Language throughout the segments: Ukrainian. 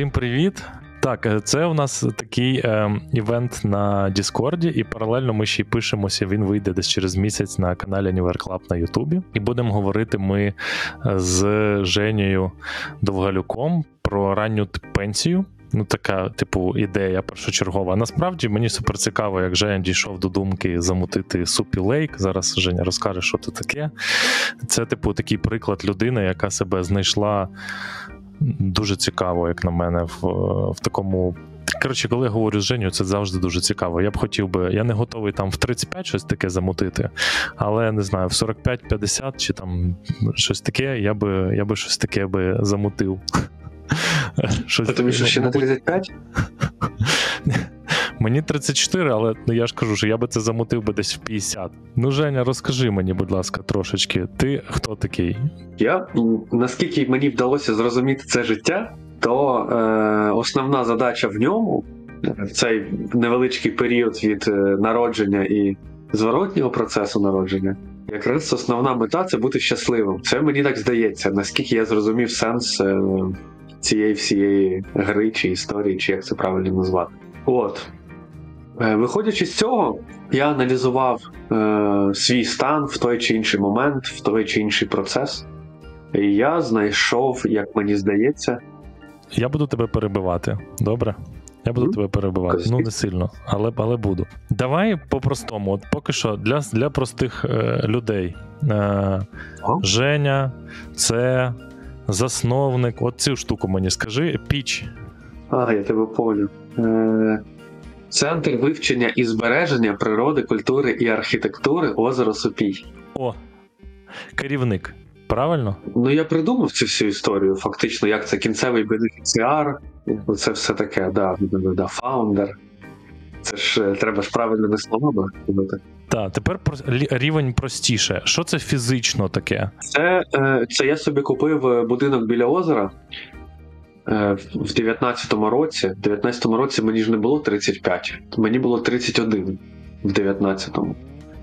Всім привіт! Так, е, це у нас такий е, івент на Діскорді, і паралельно ми ще й пишемося. Він вийде десь через місяць на каналі Anywhere Club на Ютубі. І будемо говорити ми е, з Женєю Довгалюком про ранню пенсію. Ну, така, типу, ідея першочергова. Насправді мені супер цікаво, як Женя дійшов до думки замутити Супі Лейк. Зараз Женя розкаже, що це таке. Це, типу, такий приклад людини, яка себе знайшла дуже цікаво, як на мене, в, в такому. Коротше, коли я говорю з Женю, це завжди дуже цікаво. Я б хотів би, я не готовий там в 35 щось таке замутити, але не знаю, в 45-50 чи там щось таке, я би я би щось таке би замутив. Щось, тобі що ще на 35? Мені 34, але ну я ж кажу, що я би це замутив би десь в 50. Ну, Женя, розкажи мені, будь ласка, трошечки. Ти хто такий? Я наскільки мені вдалося зрозуміти це життя, то е, основна задача в ньому в цей невеличкий період від е, народження і зворотнього процесу народження. Якраз основна мета це бути щасливим. Це мені так здається, наскільки я зрозумів сенс е, цієї всієї гри чи історії, чи як це правильно назвати. От. Е, виходячи з цього, я аналізував е, свій стан в той чи інший момент, в той чи інший процес. І я знайшов, як мені здається. Я буду тебе перебивати, добре? Я буду mm-hmm. тебе перебивати. Ну, не сильно, але але буду. Давай по-простому. От поки що для для простих е, людей. Е, oh. Женя, це засновник. От цю штуку мені скажи, піч. А, я тебе понял. Е, Центр вивчення і збереження природи, культури і архітектури озеро Супій. О, керівник. Правильно? Ну я придумав цю всю історію. Фактично, як це кінцевий бенефіціар, це все таке, да, да, фаундер. Це ж е, треба ж правильними словами. Так, тепер рівень простіше. Що це фізично таке? Це, е, Це я собі купив е, будинок біля озера. Е, в 19-му році. В 19-му році мені ж не було 35, мені було 31 в 19-му.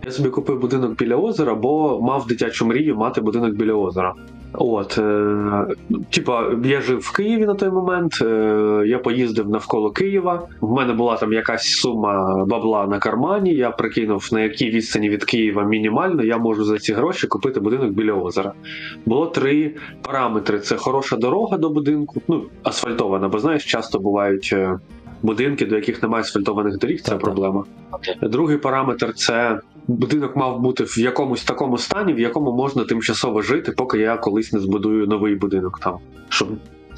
Я собі купив будинок біля озера, бо мав дитячу мрію мати будинок біля озера. От, е, типа, я жив в Києві на той момент. Е, я поїздив навколо Києва. В мене була там якась сума бабла на кармані. Я прикинув, на якій відстані від Києва мінімально я можу за ці гроші купити будинок біля озера. Було три параметри: це хороша дорога до будинку, ну асфальтована, бо знаєш, часто бувають. Е, будинки, до яких немає асфальтованих доріг, це проблема. Другий параметр це будинок мав бути в якомусь такому стані, в якому можна тимчасово жити, поки я колись не збудую новий будинок там. Щоб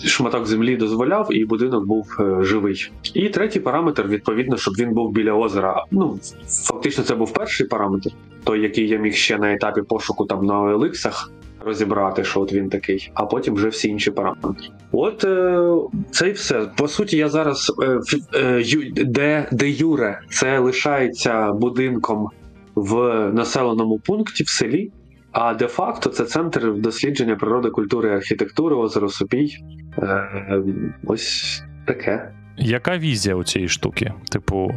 шматок землі дозволяв, і будинок був е, живий. І третій параметр, відповідно, щоб він був біля озера. Ну, фактично, це був перший параметр, той, який я міг ще на етапі пошуку там на OLX розібрати, що от він такий, а потім вже всі інші параметри. От е, це і все. По суті, я зараз е, е, де, де Юре це лишається будинком в населеному пункті в селі. А де-факто це центр дослідження природи, культури архітектури озеро Супій. Е, Ось таке. Яка візія у цієї штуки? Типу,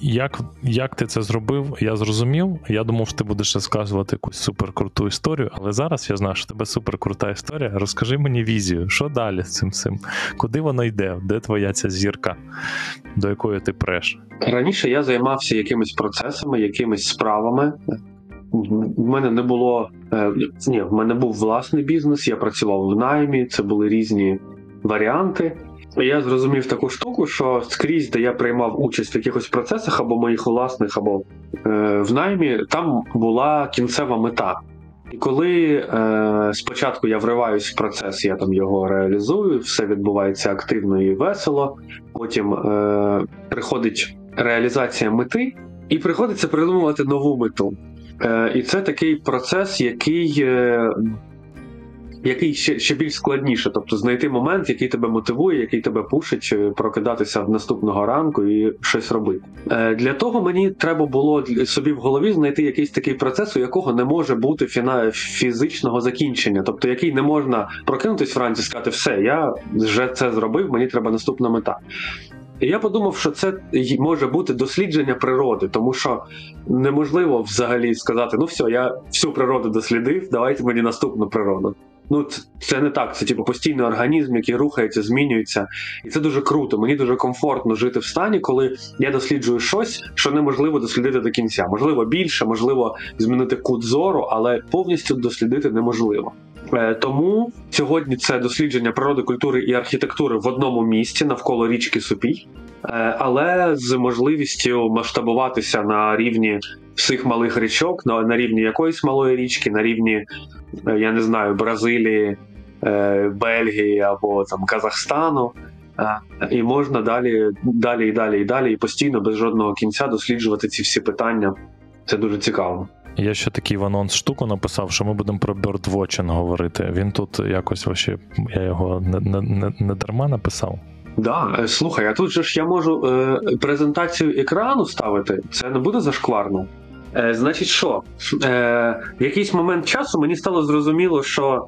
як як ти це зробив, я зрозумів. Я думав, що ти будеш розказувати якусь суперкруту історію, але зараз я знаю, що тебе суперкрута історія. Розкажи мені візію, що далі з цим всім? Куди воно йде? Де твоя ця зірка, до якої ти преш? Раніше я займався якимись процесами, якимись справами. В мене не було е, ні, в мене був власний бізнес, я працював в наймі, це були різні варіанти. Я зрозумів таку штуку, що скрізь, де я приймав участь в якихось процесах або моїх власних, або е, в наймі, там була кінцева мета. І коли е, спочатку я вриваюсь в процес, я там його реалізую, все відбувається активно і весело. Потім е, приходить реалізація мети, і приходиться придумувати нову мету. Е, І це такий процес, який. Е, який ще ще більш складніше, тобто знайти момент, який тебе мотивує, який тебе пушить е, прокидатися наступного ранку і щось робити. Е, Для того мені треба було собі в голові знайти якийсь такий процес, у якого не може бути фіна... фізичного закінчення, тобто який не можна прокинутись вранці і сказати, все, я вже це зробив, мені треба наступна мета. І я подумав, що це може бути дослідження природи, тому що неможливо взагалі сказати: ну все, я всю природу дослідив, давайте мені наступну природу Ну, це, не так. Це типу постійний організм, який рухається, змінюється. І це дуже круто. Мені дуже комфортно жити в стані, коли я досліджую щось, що неможливо дослідити до кінця. Можливо, більше, можливо, змінити кут зору, але повністю дослідити неможливо. Е, Тому сьогодні це дослідження природи, культури і архітектури в одному місці навколо річки Супій, але з можливістю масштабуватися на рівні всіх малих річок, на, рівні якоїсь малої річки, на рівні, е, я не знаю, Бразилії, е, Бельгії або там Казахстану. Е, І можна далі, далі і далі і далі, і постійно без жодного кінця досліджувати ці всі питання. Це дуже цікаво. Я ще такий в анонс штуку написав, що ми будемо про birdwatching говорити. Він тут якось вообще, я його не, не, не, не дарма написав. Да, е, слухай, а тут же ж я можу е, презентацію екрану ставити. Це не буде зашкварно. Е, значить, що? Е, в якийсь момент часу мені стало зрозуміло, що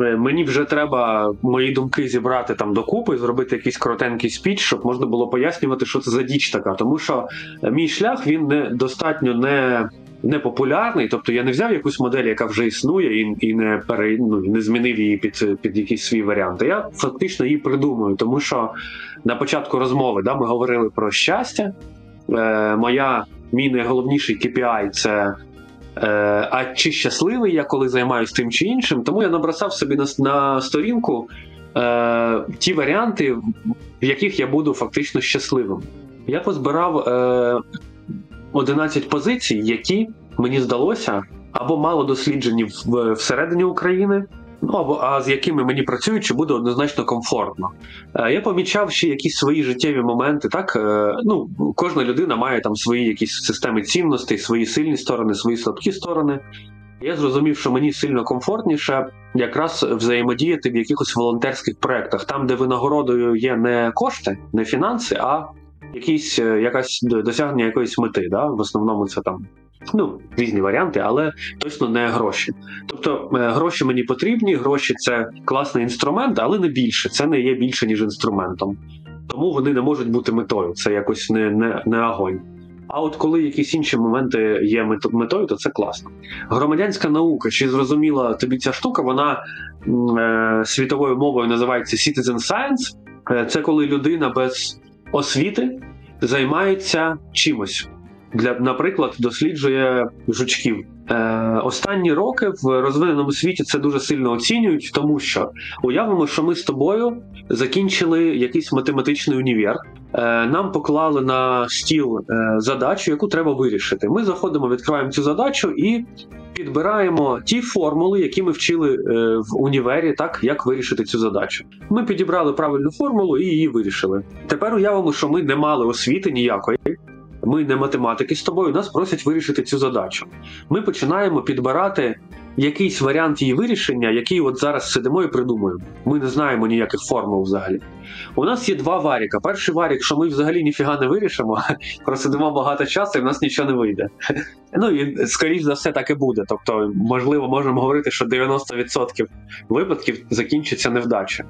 е, мені вже треба мої думки зібрати там докупи, зробити якийсь коротенький спіч, щоб можна було пояснювати, що це за діч така. Тому що е, мій шлях він не достатньо не. Не популярний, тобто я не взяв якусь модель, яка вже існує, і, і не пере, ну, не змінив її під, під якийсь свій варіант. Я фактично її придумую, тому що на початку розмови да, ми говорили про щастя. Е, моя мій найголовніший KPI – це е, а чи щасливий я коли займаюся тим чи іншим. Тому я набросав собі на, на сторінку е, ті варіанти, в яких я буду фактично щасливим. Я позбирав е, 11 позицій, які мені здалося або мало досліджені всередині України. Ну або а з якими мені працюючи, буде однозначно комфортно. Е, я помічав ще якісь свої життєві моменти. Так е, ну кожна людина має там свої якісь системи цінностей, свої сильні сторони, свої слабкі сторони. Я зрозумів, що мені сильно комфортніше якраз взаємодіяти в якихось волонтерських проєктах, там, де винагородою є не кошти, не фінанси, а якісь е, якась досягнення якоїсь мети. Да? В основному це там ну різні варіанти, але точно не гроші. Тобто е, гроші мені потрібні, гроші це класний інструмент, але не більше. Це не є більше ніж інструментом. Тому вони не можуть бути метою. Це якось не, не, не огонь. А от коли якісь інші моменти є метою, то це класно. Громадянська наука, чи зрозуміла тобі ця штука, вона е, світовою мовою називається Citizen Science. Е, це коли людина без освіти займається чимось. Для, наприклад, досліджує жучків. Е, Останні роки в розвиненому світі це дуже сильно оцінюють, тому що уявимо, що ми з тобою закінчили якийсь математичний універ. Е, Нам поклали на стіл е, задачу, яку треба вирішити. Ми заходимо, відкриваємо цю задачу і підбираємо ті формули, які ми вчили е, в універі, так як вирішити цю задачу. Ми підібрали правильну формулу і її вирішили. Тепер уявимо, що ми не мали освіти ніякої. Ми не математики з тобою, нас просять вирішити цю задачу. Ми починаємо підбирати якийсь варіант її вирішення, який от зараз сидимо і придумуємо. Ми не знаємо ніяких формул взагалі. У нас є два варіка. Перший варік, що ми взагалі ніфіга не вирішимо, просидимо багато часу і в нас нічого не вийде. Ну і скоріш за все так і буде. Тобто, можливо, можемо говорити, що 90% випадків закінчиться невдача.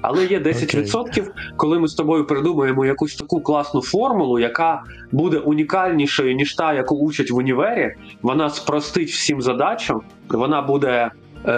Але є 10%, коли ми з тобою придумаємо якусь таку класну формулу, яка буде унікальнішою, ніж та, яку учать в універі. Вона спростить всім задачам, вона буде.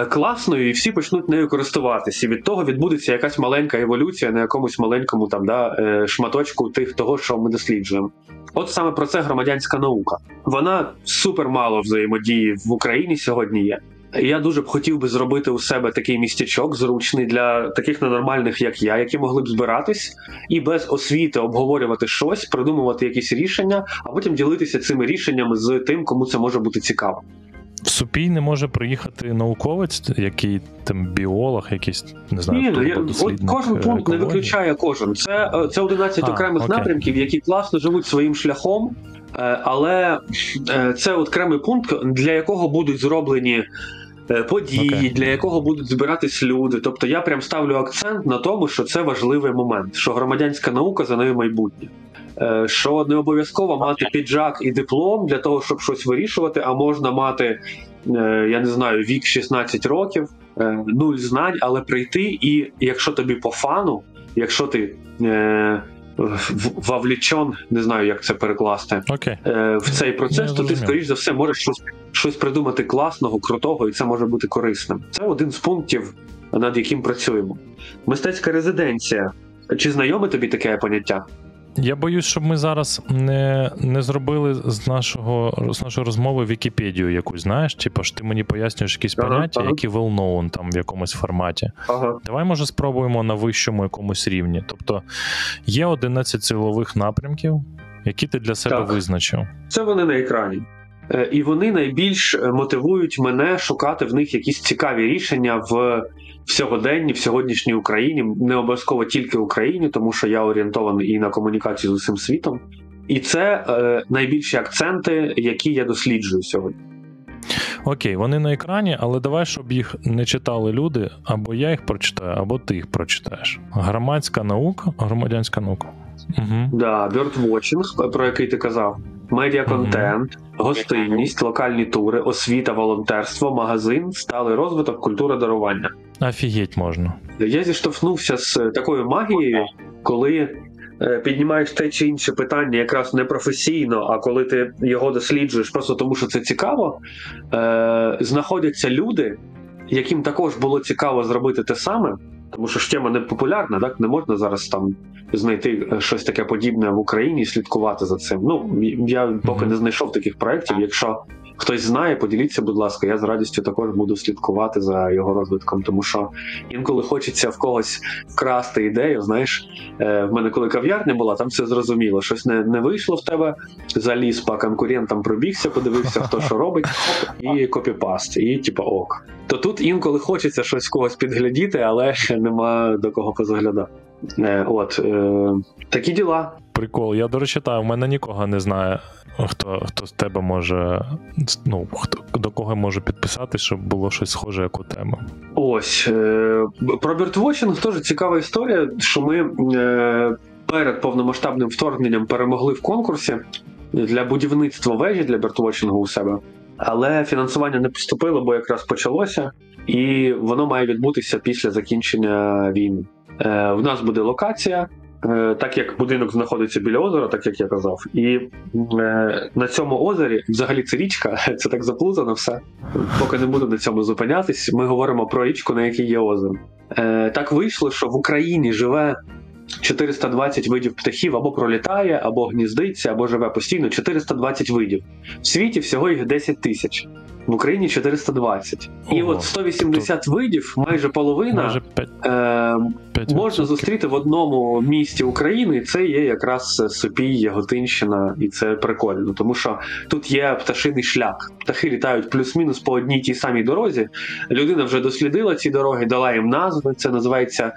Класною, і всі почнуть нею користуватися. Від того відбудеться якась маленька еволюція на якомусь маленькому там да шматочку тих того, що ми досліджуємо. От саме про це громадянська наука. Вона супер мало взаємодії в Україні сьогодні є. Я дуже б хотів би зробити у себе такий містячок зручний для таких ненормальних, як я, які могли б збиратись і без освіти обговорювати щось, придумувати якісь рішення, а потім ділитися цими рішеннями з тим, кому це може бути цікаво. В Супій не може приїхати науковець, який там біолог, якийсь не знаю. Ні, я, от кожен пункт не виключає кожен. Це це 11 а, окремих окей. напрямків, які класно живуть своїм шляхом, але це окремий пункт, для якого будуть зроблені. Події, okay. для якого будуть збиратись люди. Тобто я прям ставлю акцент на тому, що це важливий момент, що громадянська наука за нею майбутнє. Що не обов'язково мати піджак і диплом для того, щоб щось вирішувати, а можна мати, я не знаю, вік 16 років, нуль знань, але прийти, і якщо тобі по фану, якщо ти в- вовлічен, не знаю, як це перекласти, е, в цей процес, то ти, скоріш за все, можеш щось, щось придумати класного, крутого, і це може бути корисним. Це один з пунктів, над яким працюємо. Мистецька резиденція. Чи знайоме тобі таке поняття? Я боюсь, щоб ми зараз не, не зробили з нашого з нашої розмови Вікіпедію якусь, знаєш, типу ж ти мені пояснюєш якісь Ага, поняття, ага. які well known там в якомусь форматі. Ага. Давай, може, спробуємо на вищому якомусь рівні. Тобто є 11 силових напрямків, які ти для себе Так. визначив. Це вони на екрані. Е, І вони найбільш е, мотивують мене шукати в них якісь цікаві рішення в сьогоденні, в сьогоднішній Україні, не обов'язково тільки Україні, тому що я орієнтований і на комунікацію з усім світом. І це е, найбільші акценти, які я досліджую сьогодні. Окей, вони на екрані, але давай, щоб їх не читали люди, або я їх прочитаю, або ти їх прочитаєш. Громадська наука, громадянська наука. Угу. Да, birdwatching, про який ти казав, медіаконтент, гостинність, локальні тури, освіта, волонтерство, магазин, сталий розвиток, культура дарування. Офігеть можна. Я зіштовхнувся з такою магією, коли е, піднімаєш те чи інше питання якраз не професійно, а коли ти його досліджуєш просто тому, що це цікаво, е, знаходяться люди, яким також було цікаво зробити те саме. Тому що ж тема не популярна, так не можна зараз там знайти е, щось таке подібне в Україні і слідкувати за цим. Ну я поки не знайшов таких проєктів. Якщо хтось знає, поділіться, будь ласка, я з радістю також буду слідкувати за його розвитком, тому що інколи хочеться в когось вкрасти ідею. Знаєш, е, в мене коли кав'ярня була, там все зрозуміло. Щось не, не вийшло в тебе, заліз по конкурентам, пробігся, подивився, хто що робить, і копіпаст, і типа ок. То тут інколи хочеться щось в когось підглядіти, але нема до кого позаглядати. Е, от е, такі діла. Прикол. Я, до речі, та, в мене нікого не знає, хто, хто з тебе може. Ну, хто до кого може підписати, щоб було щось схоже, як у тебе. Ось е, про біртвотчинг теж цікава історія, що ми е, перед повномасштабним вторгненням перемогли в конкурсі для будівництва вежі для біртвотчингу у себе. Але фінансування не поступило, бо якраз почалося, і воно має відбутися після закінчення війни. Е, в нас буде локація, так як будинок знаходиться біля озера, так як я казав. І е, на цьому озері, взагалі це річка, це так заплутано все. Поки не буду на цьому зупинятись, ми говоримо про річку, на якій є озеро. Е, так вийшло, що в Україні живе 420 видів птахів або пролітає, або гніздиться, або живе постійно 420 видів. В світі всього їх 10 тисяч. В Україні 420. І Ого. от 180 видів, майже половина, 5, е, 5 можна зустріти в одному місті України. і Це є якраз Сопій, Яготинщина, і це прикольно, тому що тут є пташиний шлях. Птахи літають плюс-мінус по одній тій самій дорозі. Людина вже дослідила ці дороги, дала їм назви. Це називається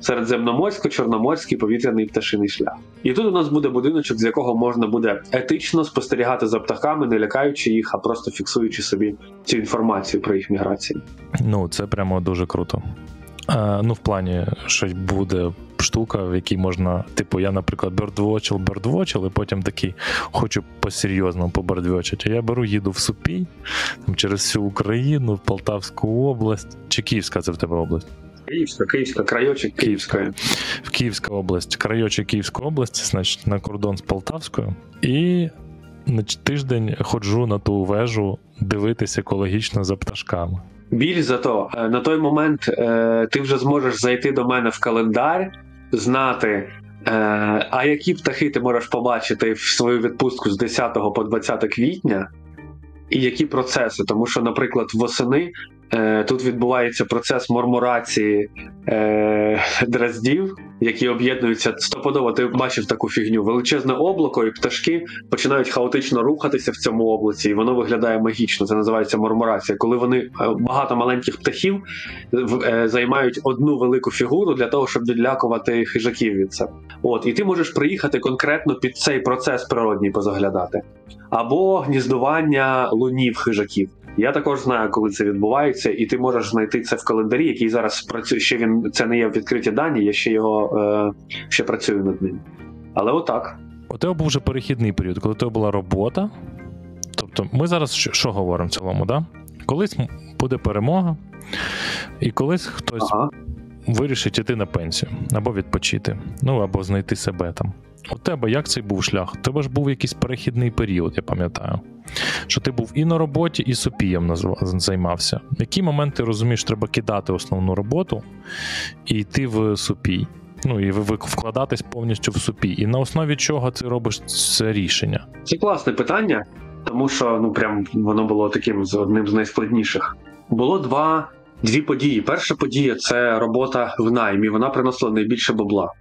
Середземноморсько-Чорноморський повітряний пташиний шлях. І тут у нас буде будиночок, з якого можна буде етично спостерігати за птахами, не лякаючи їх, а просто фіксуючи собі цю інформацію про їх міграцію. Ну, це прямо дуже круто. Е, ну, в плані, що буде штука, в якій можна, типу, я, наприклад, бердвочил, бердвочил, і потім такий хочу по-серйозному побердвочити. Я беру, їду в Супій, там, через всю Україну, в Полтавську область. Чи Київська це в тебе область? Київська, Київська, крайочок Київської. В Київська область, краєчок Київської області, значить, на кордон з Полтавською. І на тиждень ходжу на ту вежу дивитися екологічно за пташками. Більш за то, е, на той момент е, ти вже зможеш зайти до мене в календар, знати, е, а які птахи ти можеш побачити в свою відпустку з 10 по 20 квітня, і які процеси. Тому що, наприклад, восени тут відбувається процес морморації е, дроздів, які об'єднуються стопудово. Ти бачив таку фігню. Величезне облако, і пташки починають хаотично рухатися в цьому облаці, і воно виглядає магічно. Це називається морморація. Коли вони е, багато маленьких птахів е, займають одну велику фігуру для того, щоб відлякувати хижаків від себе. От, і ти можеш приїхати конкретно під цей процес природній позаглядати. Або гніздування лунів хижаків. Я також знаю, коли це відбувається, і ти можеш знайти це в календарі, який зараз працює. Ще він це не є відкриті дані, я ще його е, ще працюю над ним. Але отак. У тебе був вже перехідний період, коли у тебе була робота. Тобто, ми зараз що, що говоримо в цілому, да? Колись буде перемога, і колись хтось Ага. Вирішить іти на пенсію або відпочити, ну або знайти себе там. У тебе як цей був шлях? У тебе ж був якийсь перехідний період, я пам'ятаю. Що ти був і на роботі, і сопієм займався. В які моменти розумієш, треба кидати основну роботу і йти в супій? Ну і вкладатись повністю в супій. І на основі чого ти робиш це рішення? Це класне питання, тому що ну прям воно було таким з одним з найскладніших. Було два дві події. Перша подія це робота в наймі. Вона приносила найбільше бабла.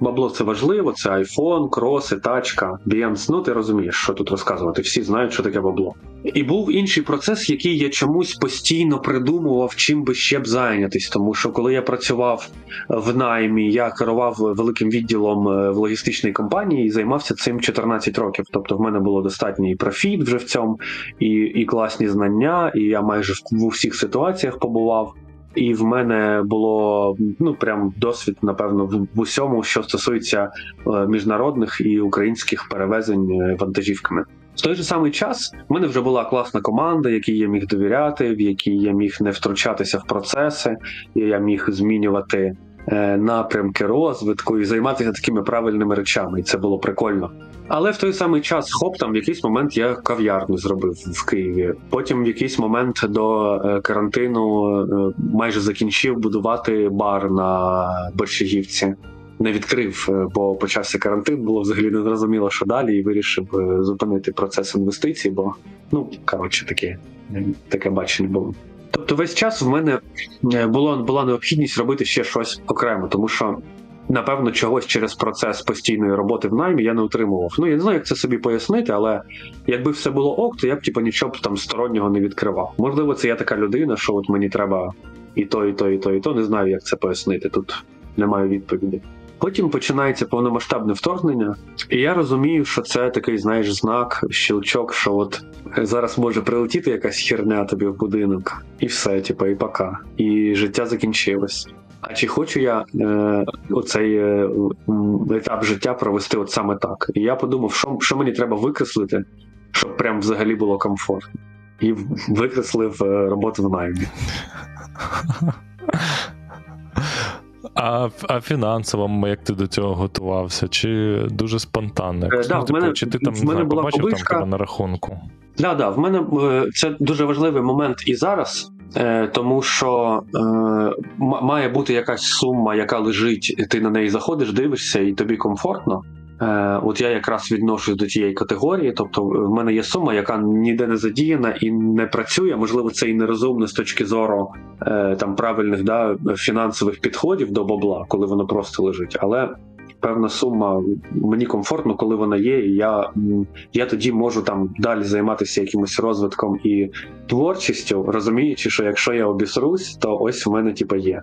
Бабло це важливо, це iPhone, кроси, тачка, Benz. Ну ти розумієш, що тут розказувати. Всі знають, що таке бабло. І був інший процес, який я чомусь постійно придумував, чим би ще б зайнятись. Тому що коли я працював в наймі, я керував великим відділом е, в логістичній компанії і займався цим 14 років. Тобто, в мене було достатній профіт вже в цьому, і, і класні знання, і я майже в, в усіх ситуаціях побував. І в мене було ну прям досвід, напевно, в, усьому, що стосується е, міжнародних і українських перевезень е, вантажівками. В той же самий час в мене вже була класна команда, якій я міг довіряти, в якій я міг не втручатися в процеси, і я міг змінювати напрямки розвитку і займатися такими правильними речами. І це було прикольно. Але в той самий час, хоп, там в якийсь момент я кав'ярню зробив в Києві. Потім в якийсь момент до е, карантину е, майже закінчив будувати бар на Борщагівці. Не відкрив, е, бо почався карантин, було взагалі не зрозуміло, що далі, і вирішив е, зупинити процес інвестицій, бо ну коротше таке, таке бачення було. Тобто весь час в мене е, було була необхідність робити ще щось окремо, тому що напевно чогось через процес постійної роботи в наймі я не утримував. Ну я не знаю, як це собі пояснити, але якби все було ок, то я б типу, нічого б там стороннього не відкривав. Можливо, це я така людина, що от мені треба і то, і то, і то, і то. Не знаю, як це пояснити. Тут немає відповіді. Потім починається повномасштабне вторгнення, і я розумію, що це такий, знаєш, знак, щелчок, що от зараз може прилетіти якась херня тобі в будинок, і все, типу, і пока. І життя закінчилось. А чи хочу я е, оцей е, етап життя провести от саме так? І я подумав, що, що мені треба викреслити, щоб прям взагалі було комфортно. І викреслив е, роботу в наймі. А, а фінансово, як ти до цього готувався? Чи дуже спонтанно? Е, да, ну, типу, мене- чи ти там не мене була побачив там побичка. тебе на рахунку? Да, да, в мене е, це дуже важливий момент і зараз, е, тому що е, має бути якась сума, яка лежить, ти на неї заходиш, дивишся, і тобі комфортно. Е, От я якраз відношусь до тієї категорії, тобто в мене є сума, яка ніде не задіяна і не працює. Можливо, це і нерозумно з точки зору е, там правильних да, фінансових підходів до бабла, коли воно просто лежить. Але певна сума мені комфортно, коли вона є, і я я тоді можу там далі займатися якимось розвитком і творчістю, розуміючи, що якщо я обісрусь, то ось в мене типа є.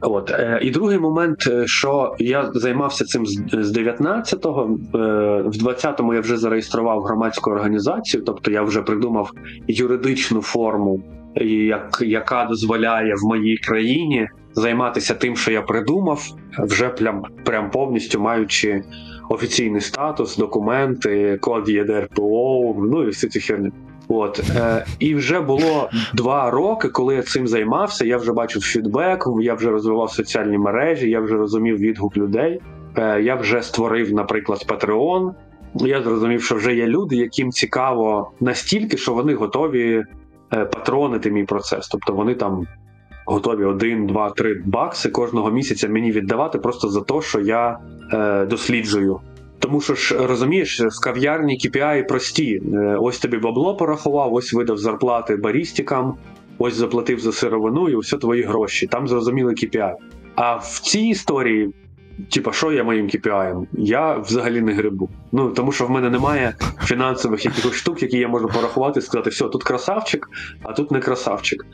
От е, і другий момент, е, що я займався цим з, з 19-го, е, в 20-му я вже зареєстрував громадську організацію, тобто я вже придумав юридичну форму, як, яка дозволяє в моїй країні займатися тим, що я придумав, вже прям, прям повністю маючи офіційний статус, документи, код ЄДРПО, ну і всі ці херні. От е, і вже було два роки, коли я цим займався. Я вже бачив фідбек, я вже розвивав соціальні мережі, я вже розумів відгук людей. Е, я вже створив, наприклад, Patreon. Я зрозумів, що вже є люди, яким цікаво настільки, що вони готові е, патронити мій процес. Тобто вони там готові один, два, три бакси кожного місяця мені віддавати просто за те, що я е, досліджую. Тому що ж розумієш, в кав'ярні KPI прості. Е, Ось тобі бабло порахував, ось видав зарплати барістікам, ось заплатив за сировину і все твої гроші. Там зрозуміли KPI. А в цій історії, типа, що я моїм KPI? Я взагалі не грибу. Ну тому що в мене немає фінансових якихось штук, які я можу порахувати і сказати, все, тут красавчик, а тут не красавчик.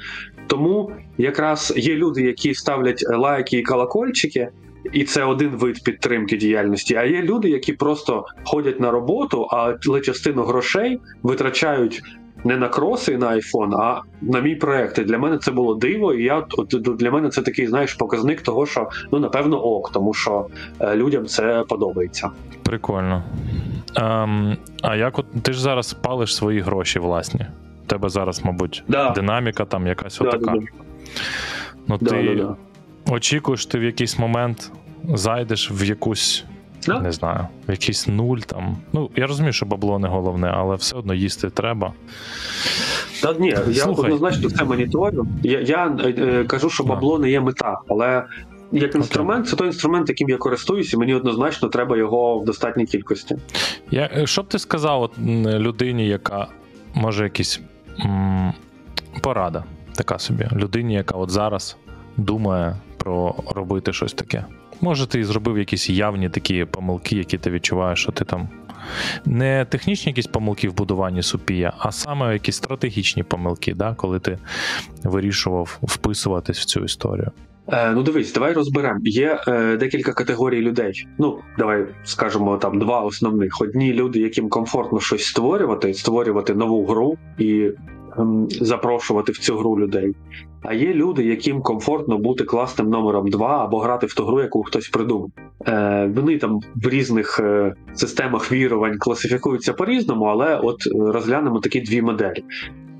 Тому якраз є люди, які ставлять лайки і колокольчики, і це один вид підтримки діяльності. А є люди, які просто ходять на роботу, але частину грошей витрачають не на кроси на айфон, а на мій проект. І для мене це було диво. І я для мене це такий, знаєш, показник того, що ну напевно ок, тому що е, людям це подобається. Прикольно. Ем, а як от ти ж зараз палиш свої гроші, власні? У тебе зараз, мабуть, Да. динаміка там якась Да, отака. да, да. Ну, Да, ти да, да. Очікуєш, ти в якийсь момент зайдеш в якусь. Да. Не знаю, якийсь нуль там. Ну, я розумію, що бабло не головне, але все одно їсти треба. Та ні, я Слухай. однозначно це моніторю. Я, я е, кажу, що бабло не є мета, але як інструмент, це той інструмент, яким я користуюся, мені однозначно треба його в достатній кількості. Я, е, що б ти сказав от, людині, яка може якісь м, порада, така собі, людині, яка от зараз думає про робити щось таке. Може, ти зробив якісь явні такі помилки, які ти відчуваєш, що ти там. Не технічні якісь помилки в будуванні супія, а саме якісь стратегічні помилки, да, коли ти вирішував вписуватись в цю історію. Е, ну дивись, давай розберемо. Є е, декілька категорій людей. Ну, давай скажемо там два основних. Одні люди, яким комфортно щось створювати, створювати нову гру і запрошувати в цю гру людей. А є люди, яким комфортно бути класним номером 2 або грати в ту гру, яку хтось придумав. Е, вони там в різних е, системах вірувань класифікуються по-різному, але от розглянемо такі дві моделі.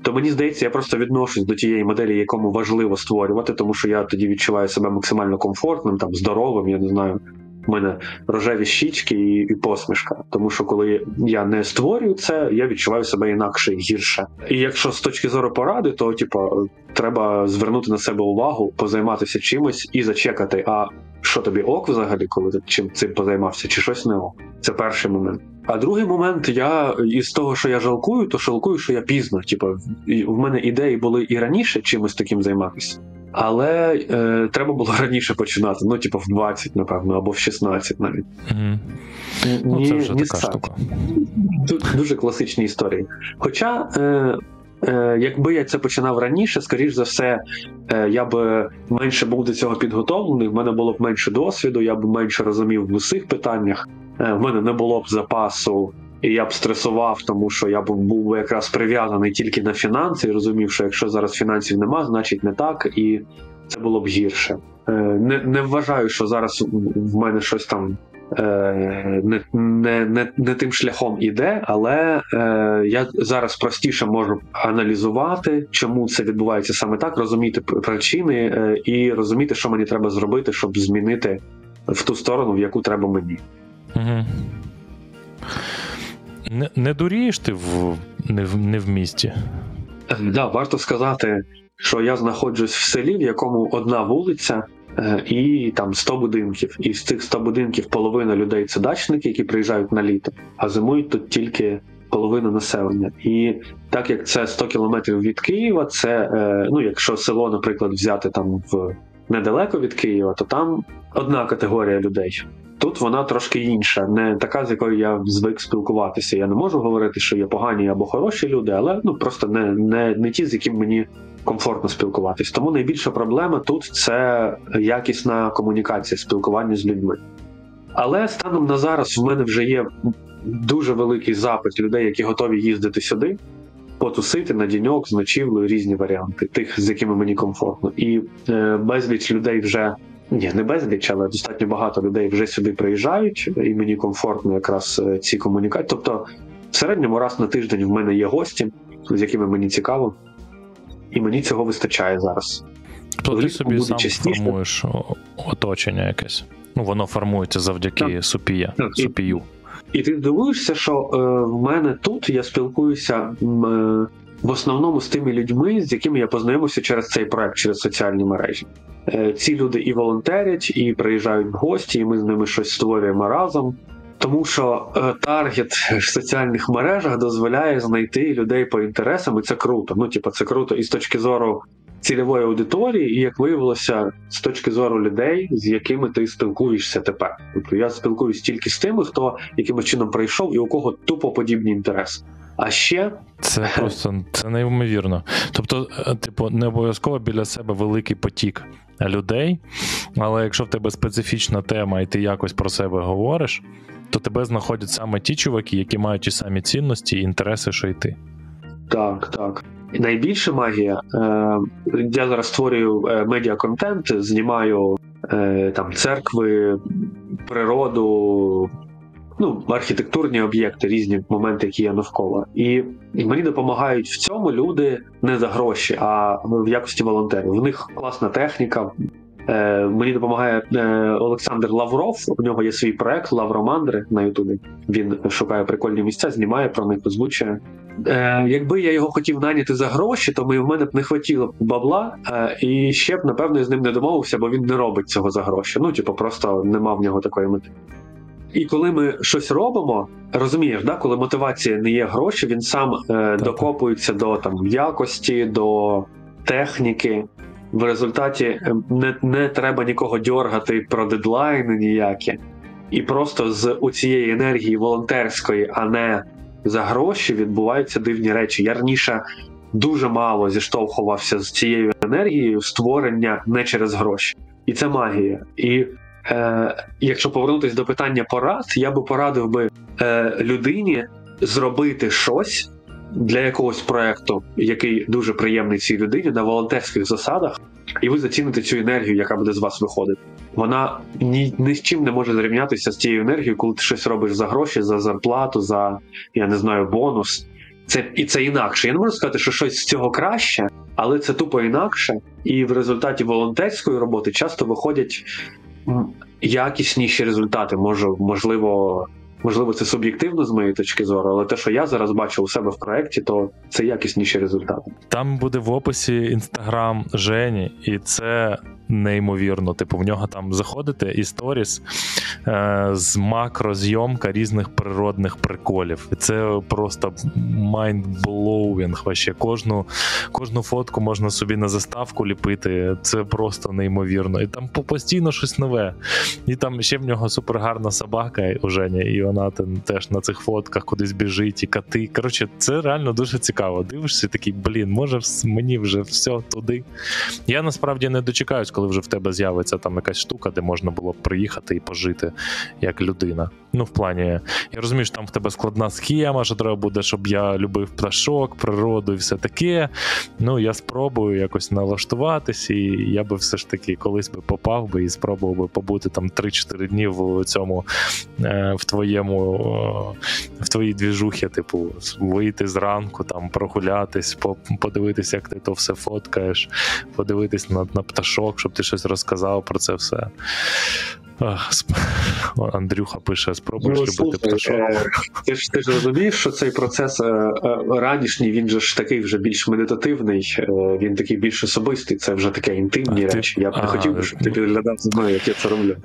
То мені здається, я просто відношусь до тієї моделі, якому важливо створювати, тому що я тоді відчуваю себе максимально комфортним, там здоровим, я не знаю. У мене рожеві щічки і, і посмішка. Тому що коли я не створюю це, я відчуваю себе інакше і гірше. І якщо з точки зору поради, то типу, треба звернути на себе увагу, позайматися чимось і зачекати. А що тобі ок взагалі, коли ти чим цим позаймався, чи щось не ок? Це перший момент. А другий момент, я із того, що я жалкую, то жалкую, що я пізно. Типу, в мене ідеї були і раніше чимось таким займатися. Але е, треба було раніше починати. Ну, типу, в 20, напевно, або в 16 навіть. Угу. Ну, Ні- це вже ні така сам. штука. Дуже класичні історії. Хоча, е, е, якби я це починав раніше, скоріш за все, е, я б менше був до цього підготовлений, в мене було б менше досвіду, я б менше розумів в усіх питаннях, е, в мене не було б запасу. І я б стресував, тому що я б був би якраз прив'язаний тільки на фінанси і розумів, що якщо зараз фінансів нема, значить не так, і це було б гірше. Е, Не, не вважаю, що зараз в мене щось там е, не, не, не, не тим шляхом іде, але е, я зараз простіше можу аналізувати, чому це відбувається саме так, розуміти причини і розуміти, що мені треба зробити, щоб змінити в ту сторону, в яку треба мені. Угу. Не, не дурієш ти в, не, в, не в місті. Е, Да, варто сказати, що я знаходжусь в селі, в якому одна вулиця. е, І там 100 будинків, і з цих 100 будинків половина людей це дачники, які приїжджають на літо, а зимують тут тільки половина населення. І так як це 100 кілометрів від Києва, це е, ну, якщо село, наприклад, взяти там в недалеко від Києва, то там одна категорія людей. Тут вона трошки інша, не така, з якою я звик спілкуватися. Я не можу говорити, що є погані або хороші люди, але ну просто не, не, не ті, з якими мені комфортно спілкуватись. Тому найбільша проблема тут це якісна комунікація, спілкування з людьми. Але станом на зараз в мене вже є дуже великий запит людей, які готові їздити сюди, потусити на діньок з ночівлею різні варіанти, тих, з якими мені комфортно. І е, безліч людей вже. Ні, не безліч, але достатньо багато людей вже сюди приїжджають, і мені комфортно якраз е, ці комунікації. Тобто, в середньому раз на тиждень в мене є гості, з якими мені цікаво, і мені цього вистачає зараз. Тобто ти собі сам частіше. формуєш оточення якесь. Ну, воно формується завдяки Так. супія, Так, супію. І ти здивуєшся, що е, в мене тут я спілкуюся е, в основному з тими людьми, з якими я познайомився через цей проект, через соціальні мережі. Е, ці люди і волонтерять, і приїжджають в гості, і ми з ними щось створюємо разом. Тому що е, таргет в соціальних мережах дозволяє знайти людей по інтересам, і це круто. Ну, типу, це круто і з точки зору цільової аудиторії, і як виявилося, з точки зору людей, з якими ти спілкуєшся тепер. Тобто я спілкуюсь тільки з тими, хто якимось чином прийшов і у кого тупо подібні інтереси. А ще Це просто це неймовірно. Тобто, е, типу, не обов'язково біля себе великий потік людей, але якщо в тебе специфічна тема, і ти якось про себе говориш, то тебе знаходять саме ті чуваки, які мають ті самі цінності і інтереси, що й ти. так, так. Найбільша магія. Е, я зараз створюю е, медіаконтент, знімаю е, там церкви, природу, ну, архітектурні об'єкти, різні моменти, які є навколо. І, мені допомагають в цьому люди не за гроші, а в якості волонтерів. В них класна техніка, Е, мені допомагає е, Олександр Лавров. У нього є свій проект Лавромандри на Ютубі. Він шукає прикольні місця, знімає про них, озвучує. Е, якби я його хотів наняти за гроші, то в мене б не б бабла, е, і ще б, напевно, я з ним не домовився, бо він не робить цього за гроші. Ну, типу, просто нема в нього такої мети. І коли ми щось робимо, розумієш, да, коли мотивація не є гроші, він сам е, докопується до там якості, до техніки. В результаті е, не, не треба нікого дьоргати про дедлайни ніякі. І просто з у цієї енергії волонтерської, а не за гроші, відбуваються дивні речі. Я раніше дуже мало зіштовхувався з цією енергією створення не через гроші. І це магія. І е, якщо повернутися до питання порад, я би порадив би е, людині зробити щось для якогось проекту, який дуже приємний цій людині на волонтерських засадах, і ви заціните цю енергію, яка буде з вас виходити. Вона ні, ні з чим не може зрівнятися з тією енергією, коли ти щось робиш за гроші, за зарплату, за я не знаю, бонус. Це і це інакше. Я не можу сказати, що щось з цього краще, але це тупо інакше. І в результаті волонтерської роботи часто виходять якісніші результати. Може, можливо, можливо, це суб'єктивно з моєї точки зору, але те, що я зараз бачу у себе в проєкті, то це якісніші результати. Там буде в описі інстаграм Жені, і це неймовірно. Типу, в нього там заходите і сторіс е, з макрозйомка різних природних приколів. Це просто mind-blowing. Кожну, кожну фотку можна собі на заставку ліпити. Це просто неймовірно. І там постійно щось нове. І там ще в нього супергарна собака у Жені, і вона там теж на цих фотках кудись біжить, і коти. Коротше, це реально дуже цікаво. Дивишся, такий, блін, може мені вже все туди. Я насправді не дочекаюсь, коли вже в тебе з'явиться там якась штука, де можна було б приїхати і пожити як людина. Ну, в плані, я розумію, що там в тебе складна схема, що треба буде, щоб я любив пташок, природу і все таке. Ну, я спробую якось налаштуватись, і я би все ж таки колись би попав би і спробував би побути там 3-4 дні в цьому е, в твоєму в твоїй двіжухі, типу, вийти зранку, там прогулятись, по- подивитись, як ти то все фоткаєш, подивитись на, на пташок, щоб ти щось розказав про це все. Ах, сп- Андрюха пише: спробуєш любити пташок. е, ти ж ти ж розумієш, що цей процес е, е, ранішній, він же ж такий вже більш медитативний, е, він такий більш особистий, це вже таке інтимні А ти- речі. Я б не а, хотів би, щоб ти підглядав за мною, як я це роблю.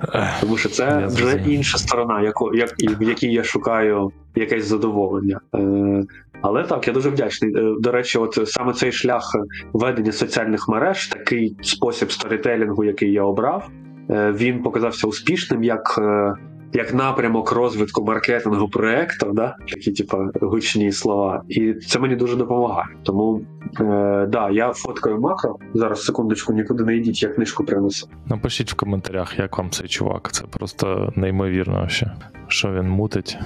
Тому що це вже інша сторона, яко, як, в якій я шукаю якесь задоволення. Е, але так, я дуже вдячний. Е, До речі, от саме цей шлях ведення соціальних мереж, такий спосіб сторітелінгу, який я обрав, е, він показався успішним як. е, Як напрямок розвитку маркетингу проекту, да? такі, типу, гучні слова, і це мені дуже допомагає. Тому е, да, я фоткаю макро. Зараз секундочку, нікуди не йдіть, я книжку принесу. Напишіть в коментарях, як вам цей чувак. Це просто неймовірно. Вообще. Що він мутить.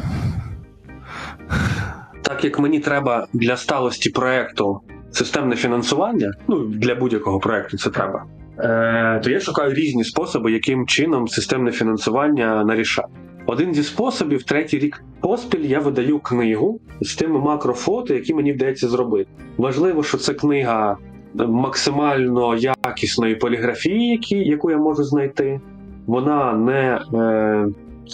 так як мені треба для сталості проекту системне фінансування, ну для будь-якого проекту це треба. Е, то я шукаю різні способи, яким чином системне фінансування нарішати. Один зі способів, третій рік поспіль, я видаю книгу з тими макрофото, які мені вдається зробити. Важливо, що це книга максимально якісної поліграфії, яку я можу знайти. Вона не, е,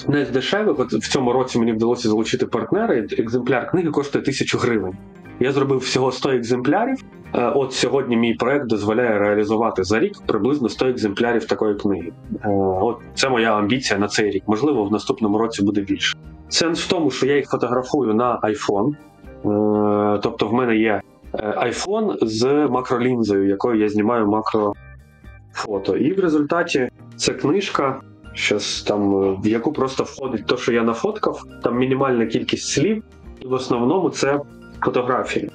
не з дешевих. От в цьому році мені вдалося залучити партнера. Екземпляр книги коштує тисячу гривень. Я зробив всього 100 екземплярів. Е, От сьогодні мій проект дозволяє реалізувати за рік приблизно 100 екземплярів такої книги. Е, От це моя амбіція на цей рік. Можливо, в наступному році буде більше. Сенс в тому, що я їх фотографую на iPhone. Е, Тобто, в мене є iPhone з макролінзою, якою я знімаю макрофото. І в результаті це книжка, щас там, в яку просто входить те, що я нафоткав, там мінімальна кількість слів, і в основному це фотографії.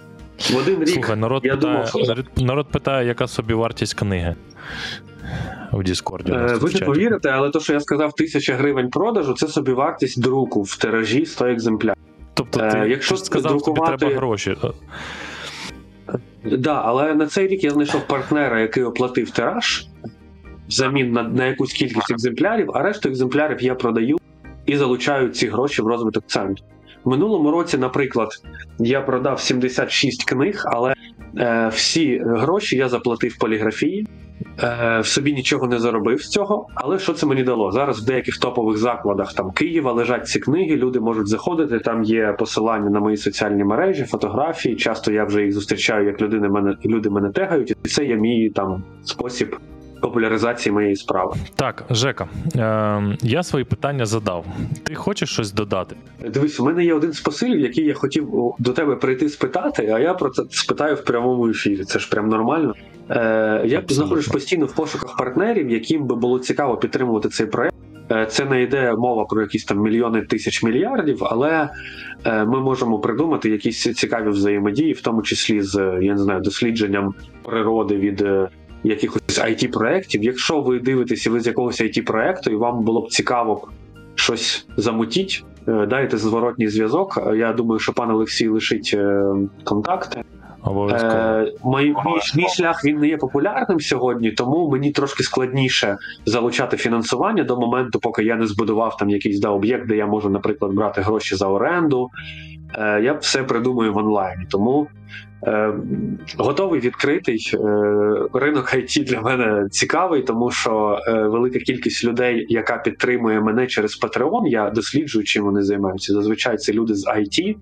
В один рік Слухай, народ я питає, думав, що- народ, питає, яка собі вартість книги в Діскорді. Е, Ви не повірите, але то, що я сказав, тисяча гривень продажу, це собі вартість друку в тиражі 100 екземплярів. Тобто, Е, якщо ти сказав, тобі треба гроші. Да, але на цей рік я знайшов партнера, який оплатив тираж взамін на, на якусь кількість екземплярів, а решту екземплярів я продаю і залучаю ці гроші в розвиток центру. В минулому році, наприклад, я продав 76 книг, але е, всі гроші я заплатив поліграфії. е, в собі нічого не заробив з цього, але що це мені дало? Зараз в деяких топових закладах там Києва лежать ці книги, люди можуть заходити. Там є посилання на мої соціальні мережі, фотографії. Часто я вже їх зустрічаю, як людини мене люди мене тегають, і це є мій там спосіб популяризації моєї справи. Так, Жека, е, я свої питання задав. Ти хочеш щось додати? Дивись, у мене є один з посилів, який я хотів до тебе прийти спитати, а я про це спитаю в прямому ефірі. Це ж прям нормально. Е, Я знаходжусь постійно в пошуках партнерів, яким би було цікаво підтримувати цей проект. Е, Це не йде мова про якісь там мільйони тисяч мільярдів, але е, ми можемо придумати якісь цікаві взаємодії, в тому числі з я не знаю дослідженням природи від е, якихось it проєктів. Якщо ви дивитеся ви з якогось it проекту і вам було б цікаво щось замутіть, е, дайте зворотній зв'язок. Я думаю, що пан Олексій лишить е, контакти. Е, мій, мій, мій шлях він не є популярним сьогодні, тому мені трошки складніше залучати фінансування до моменту, поки я не збудував там якийсь да, об'єкт, де я можу, наприклад, брати гроші за оренду. Е, я все придумую в онлайні. Тому готовий відкритий. Е, ринок IT для мене цікавий, тому що е, велика кількість людей, яка підтримує мене через Patreon, я досліджую, чим вони займаються. Зазвичай це люди з IT.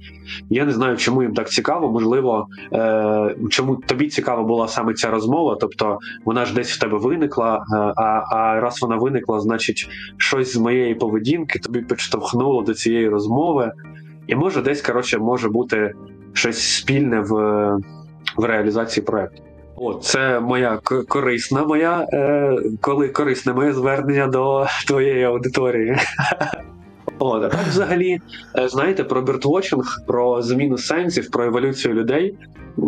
Я не знаю, чому їм так цікаво. Можливо, е, чому тобі цікава була саме ця розмова. Тобто вона ж десь в тебе виникла. е, А, а раз вона виникла, значить, щось з моєї поведінки тобі підштовхнуло до цієї розмови. І може десь коротше може бути щось спільне в, в реалізації проекту. От, це моя корисна моя, е, коли корисне моє звернення до твоєї аудиторії. От, а так взагалі, е, знаєте, про бертвотчинг, про зміну сенсів, про еволюцію людей.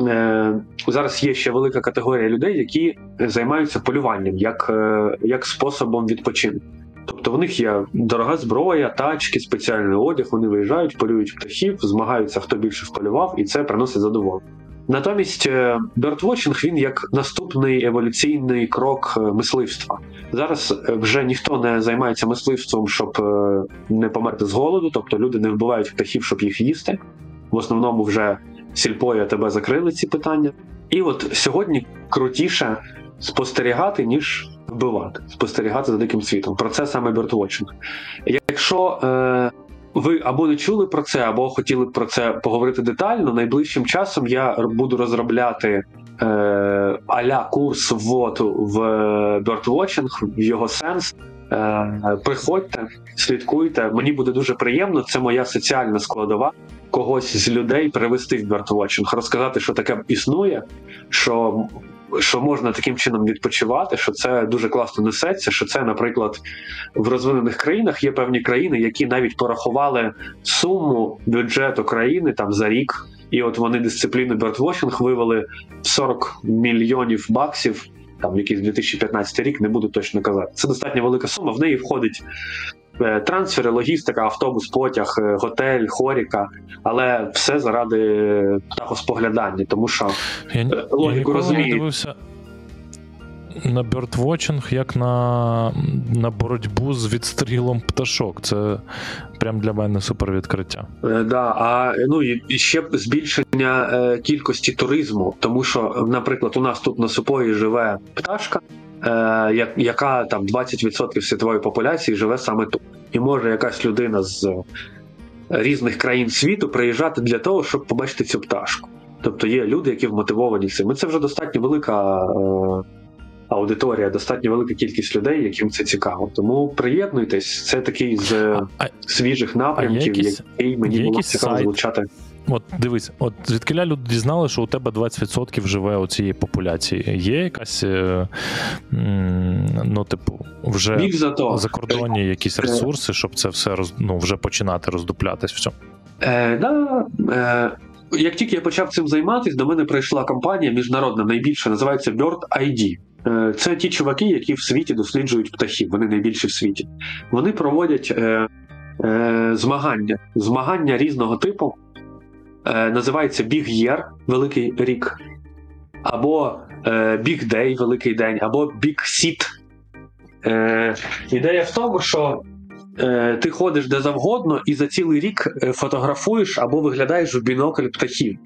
Е, зараз є ще велика категорія людей, які займаються полюванням як, е, як способом відпочинку. Тобто в них є дорога зброя, тачки, спеціальний одяг, вони виїжджають, полюють птахів, змагаються, хто більше вполював, і це приносить задоволення. Натомість е, бертвотчинг він як наступний еволюційний крок е, мисливства. Зараз е, вже ніхто не займається мисливством, щоб не померти з голоду, тобто люди не вбивають птахів, щоб їх їсти. В основному вже сільпоя тебе закрили ці питання. І от сьогодні крутіше спостерігати, ніж вбивати, спостерігати за диким світом. Про це саме бертвотчинг. Якщо е, ви або не чули про це, або хотіли б про це поговорити детально, найближчим часом я буду розробляти е, аля курс вводу в бертвотчинг, в його сенс. Е, приходьте, слідкуйте. Мені буде дуже приємно. Це моя соціальна складова. Когось з людей привести в бертвотчинг, розказати, що таке існує, що що можна таким чином відпочивати, що це дуже класно несеться. Що це, наприклад, в розвинених країнах є певні країни, які навіть порахували суму бюджету країни там за рік, і от вони дисципліну бертвотчинг вивели 40 мільйонів баксів. Там якийсь 2015 рік, не буду точно казати. Це достатньо велика сума. В неї входить трансфери, логістика, автобус, потяг, е, готель, хоріка, але все заради птахоспоглядання, тому що Я, е, я логіку розумію. дивився на бертвотчинг як на, на боротьбу з відстрілом пташок. Це прям для мене супер відкриття. Е, Да, а ну і ще збільшення е, кількості туризму, тому що, наприклад, у нас тут на супої живе пташка, е, яка там 20% світової популяції живе саме тут. І може якась людина з е, різних країн світу приїжджати для того, щоб побачити цю пташку. Тобто є люди, які вмотивовані цим. І це вже достатньо велика. Е, Аудиторія, достатньо велика кількість людей, яким це цікаво. Тому приєднуйтесь. Це такий з А, свіжих напрямків, який мені було цікаво сайт? залучати. От дивись, от звідкиля люди дізнали, що у тебе 20% живе у цієї популяції. Є якась, е, ну, типу, вже закордонні якісь ресурси, щоб це все роз, ну, вже починати роздуплятись в цьому. Е, да, е, як тільки я почав цим займатися, до мене прийшла компанія міжнародна, найбільша, називається Bird ID. Е, Це ті чуваки, які в світі досліджують птахів. Вони найбільші в світі. Вони проводять е, е, змагання, змагання різного типу. Е, називається Big Year, Великий рік, або е, Big Day, Великий день, або Big Seat. Е, ідея в тому, що е, ти ходиш де завгодно і за цілий рік е, фотографуєш або виглядаєш в бінокль птахів.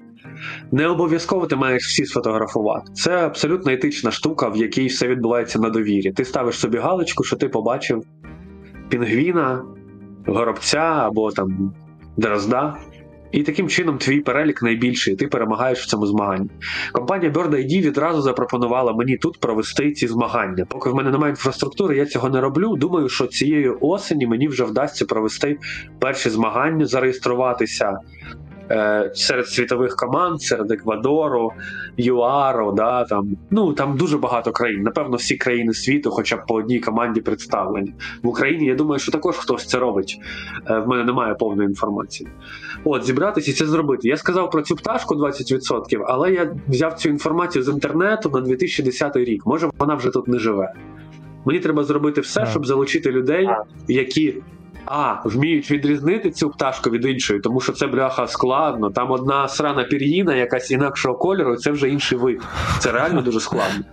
не обов'язково ти маєш всі сфотографувати. Це абсолютно етична штука, в якій все відбувається на довірі. Ти ставиш собі галочку, що ти побачив пінгвіна, горобця або там дрозда. І таким чином твій перелік найбільший, і ти перемагаєш в цьому змаганні. Компанія Bird ID відразу запропонувала мені тут провести ці змагання. Поки в мене немає інфраструктури, я цього не роблю. Думаю, що цієї осені мені вже вдасться провести перші змагання, зареєструватися серед світових команд, серед Еквадору, ЮАРу, да, там, ну, там дуже багато країн. Напевно, всі країни світу, хоча б по одній команді представлені. В Україні я думаю, що також хтось це робить. Е, в мене немає повної інформації. От, зібратися і це зробити. Я сказав про цю пташку 20%, але я взяв цю інформацію з інтернету на 2010 рік. Може, вона вже тут не живе. Мені треба зробити все, щоб залучити людей, які. А, вміють відрізнити цю пташку від іншої, тому що це бляха складно. Там одна срана пір'їна, якась інакшого кольору, це вже інший вид. Це реально дуже складно.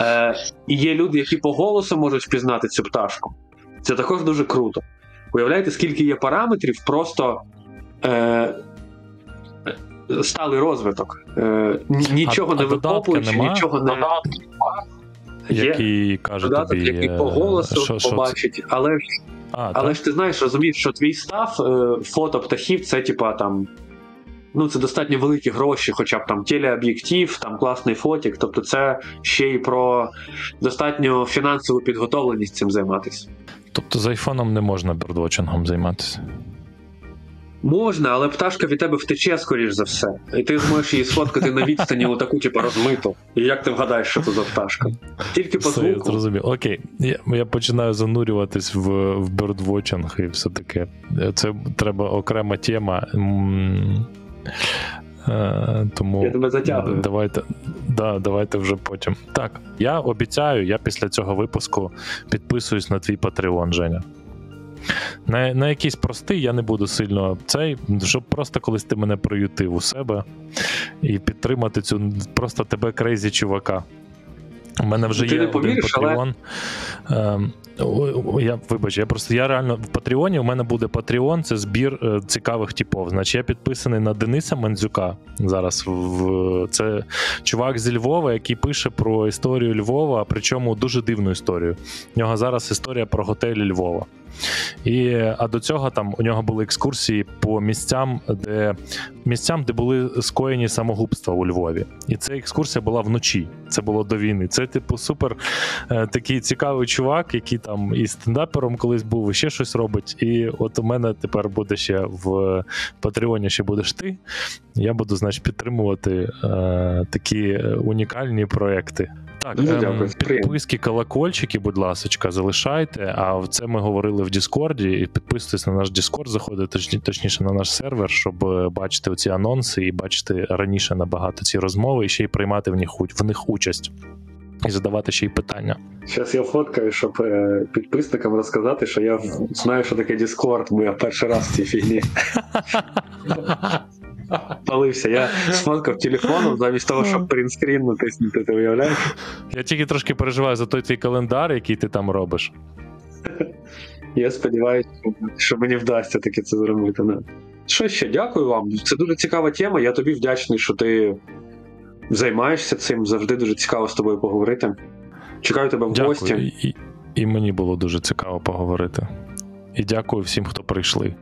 Е, і є люди, які по голосу можуть впізнати цю пташку. Це також дуже круто. Уявляєте, скільки є параметрів, просто е, сталий розвиток. Е, нічого А- не викопуючи, нічого не є. Який каже Додаток, тобі, який е, по голосу що, що це? побачить, але А, але так? ж ти знаєш, розумієш, що твій став е, фото птахів це типа там. Ну, це достатньо великі гроші, хоча б там телеоб'єктив, там класний фотік. Тобто, це ще й про достатньо фінансову підготовленість цим займатися. Тобто з айфоном не можна бердвочингом займатися. Можна, але пташка від тебе втече, скоріш за все. І ти зможеш її сфоткати на відстані у таку, типу, розмиту. І як ти вгадаєш, що це за пташка? Тільки по Все, я зрозумів. Окей, я, я починаю занурюватись в, в бердвотчинг і все таке. Це треба окрема тема. Е, тому Я тебе затягую. давайте, да, давайте вже потім. Так, я обіцяю, я після цього випуску підписуюсь на твій Patreon, Женя. На, на якийсь простий я не буду сильно цей, щоб просто колись ти мене приютив у себе і підтримати цю просто тебе крейзі чувака. У мене вже Ти є один повіриш, але- Я, вибач, я просто я реально в Патреоні. У мене буде Patreon, це збір е, цікавих типов. Значить, я підписаний на Дениса Мандзюка. Зараз в це чувак зі Львова, який пише про історію Львова, причому дуже дивну історію. У нього зараз історія про готелі Львова. І, а до цього там у нього були екскурсії по місцям, де місцям, де були скоєні самогубства у Львові. І ця екскурсія була вночі. Це було до війни. Це, типу, супер е, такий цікавий чувак, який там і стендапером колись був, і ще щось робить. І от у мене тепер буде ще в Патреоні ще будеш ти. Я буду, значить, підтримувати е, такі е, унікальні проекти. Так, ем, підписки, колокольчики, будь ласка, залишайте. А це ми говорили в Діскорді. І підписуйтесь на наш Діскорд, заходите точні- точніше на наш сервер, щоб е, бачити оці анонси і бачити раніше набагато ці розмови, і ще й приймати в них, в них участь. І задавати ще й питання. Зараз я фоткаю, щоб е, підписникам розказати, що я знаю, що таке Discord, бо я перший раз в цій фігні палився. Я сфоткав телефоном замість того, щоб принтскрін натиснути, ти уявляєш? Я тільки трошки переживаю за той твій календар, який ти там робиш. Я сподіваюся, що мені вдасться таки це зробити. Що ще, дякую вам. Це дуже цікава тема. Я тобі вдячний, що ти займаєшся цим. Завжди дуже цікаво з тобою поговорити. Чекаю тебе в Дякую. гості. І, і мені було дуже цікаво поговорити. І дякую всім, хто прийшли.